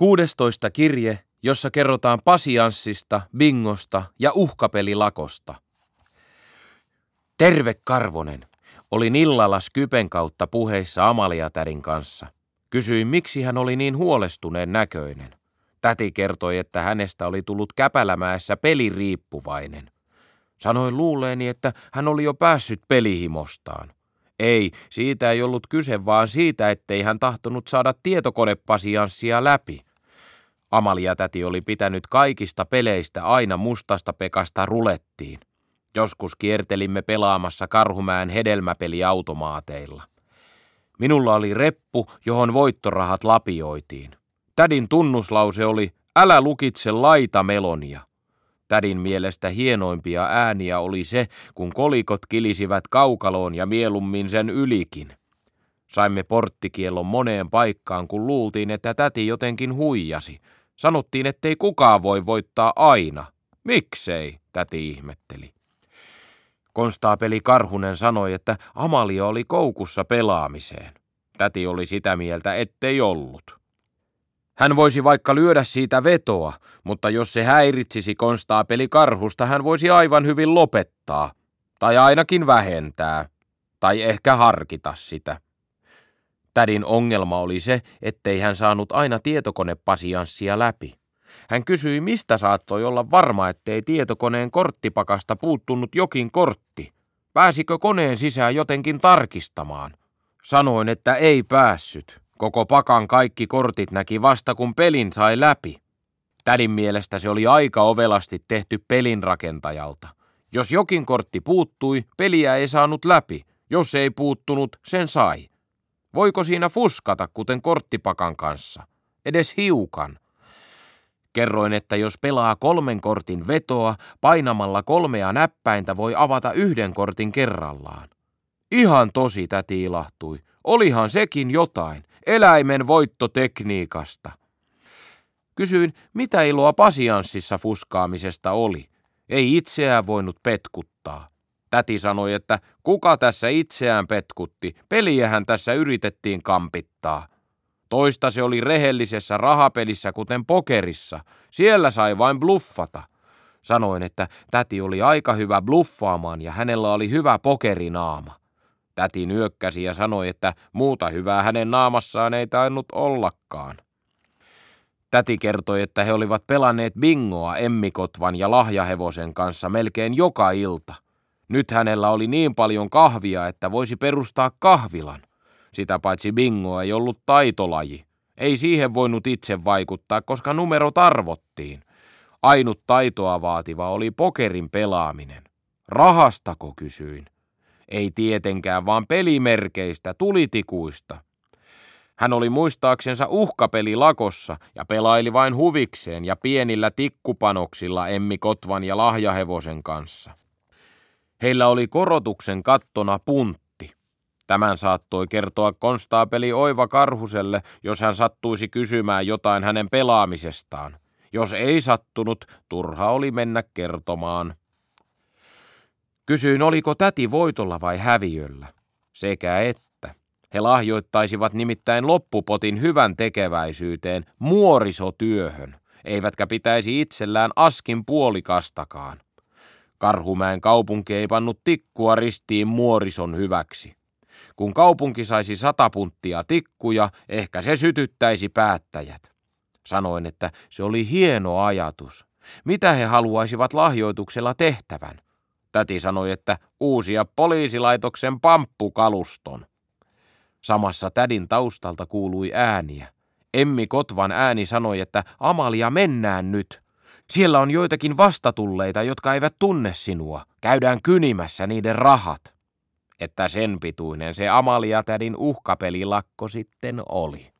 16 kirje, jossa kerrotaan pasianssista, bingosta ja uhkapelilakosta. Terve Karvonen. Olin illalla Skypen kautta puheissa Amaliatärin kanssa. Kysyin, miksi hän oli niin huolestuneen näköinen. Täti kertoi, että hänestä oli tullut Käpälämäessä peliriippuvainen. Sanoin luuleeni, että hän oli jo päässyt pelihimostaan. Ei, siitä ei ollut kyse, vaan siitä, ettei hän tahtonut saada tietokonepasianssia läpi. Amalia täti oli pitänyt kaikista peleistä aina mustasta pekasta rulettiin. Joskus kiertelimme pelaamassa Karhumäen hedelmäpeliautomaateilla. Minulla oli reppu, johon voittorahat lapioitiin. Tädin tunnuslause oli, älä lukitse laita melonia. Tädin mielestä hienoimpia ääniä oli se, kun kolikot kilisivät kaukaloon ja mielummin sen ylikin. Saimme porttikiellon moneen paikkaan, kun luultiin, että täti jotenkin huijasi. Sanottiin, ettei kukaan voi voittaa aina. Miksei, täti ihmetteli. Konstaapeli Karhunen sanoi, että Amalia oli koukussa pelaamiseen. Täti oli sitä mieltä, ettei ollut. Hän voisi vaikka lyödä siitä vetoa, mutta jos se häiritsisi konstaapeli karhusta, hän voisi aivan hyvin lopettaa, tai ainakin vähentää, tai ehkä harkita sitä. Tädin ongelma oli se, ettei hän saanut aina tietokonepasianssia läpi. Hän kysyi, mistä saattoi olla varma, ettei tietokoneen korttipakasta puuttunut jokin kortti. Pääsikö koneen sisään jotenkin tarkistamaan? Sanoin, että ei päässyt. Koko pakan kaikki kortit näki vasta kun pelin sai läpi. Tädin mielestä se oli aika ovelasti tehty pelin rakentajalta. Jos jokin kortti puuttui, peliä ei saanut läpi. Jos ei puuttunut, sen sai. Voiko siinä fuskata, kuten korttipakan kanssa? Edes hiukan. Kerroin, että jos pelaa kolmen kortin vetoa, painamalla kolmea näppäintä voi avata yhden kortin kerrallaan. Ihan tosi, täti ilahtui. Olihan sekin jotain eläimen voittotekniikasta. Kysyin, mitä iloa pasianssissa fuskaamisesta oli. Ei itseään voinut petkuttaa. Täti sanoi, että kuka tässä itseään petkutti, peliähän tässä yritettiin kampittaa. Toista se oli rehellisessä rahapelissä, kuten pokerissa. Siellä sai vain bluffata. Sanoin, että täti oli aika hyvä bluffaamaan ja hänellä oli hyvä pokerinaama. Täti nyökkäsi ja sanoi, että muuta hyvää hänen naamassaan ei tainnut ollakaan. Täti kertoi, että he olivat pelanneet bingoa emmikotvan ja lahjahevosen kanssa melkein joka ilta. Nyt hänellä oli niin paljon kahvia, että voisi perustaa kahvilan. Sitä paitsi bingo ei ollut taitolaji. Ei siihen voinut itse vaikuttaa, koska numerot arvottiin. Ainut taitoa vaativa oli pokerin pelaaminen. Rahastako kysyin. Ei tietenkään, vaan pelimerkeistä, tulitikuista. Hän oli muistaaksensa uhkapeli lakossa ja pelaili vain huvikseen ja pienillä tikkupanoksilla Emmi Kotvan ja lahjahevosen kanssa. Heillä oli korotuksen kattona puntti. Tämän saattoi kertoa konstaapeli Oiva Karhuselle, jos hän sattuisi kysymään jotain hänen pelaamisestaan. Jos ei sattunut, turha oli mennä kertomaan. Kysyin, oliko täti voitolla vai häviöllä. Sekä että. He lahjoittaisivat nimittäin loppupotin hyvän tekeväisyyteen muorisotyöhön, eivätkä pitäisi itsellään askin puolikastakaan. Karhumäen kaupunki ei pannut tikkua ristiin muorison hyväksi. Kun kaupunki saisi sata punttia tikkuja, ehkä se sytyttäisi päättäjät. Sanoin, että se oli hieno ajatus. Mitä he haluaisivat lahjoituksella tehtävän? Täti sanoi, että uusia poliisilaitoksen pamppukaluston. Samassa tädin taustalta kuului ääniä. Emmi Kotvan ääni sanoi, että Amalia mennään nyt. Siellä on joitakin vastatulleita, jotka eivät tunne sinua. Käydään kynimässä niiden rahat. Että sen pituinen se Amalia tädin uhkapelilakko sitten oli.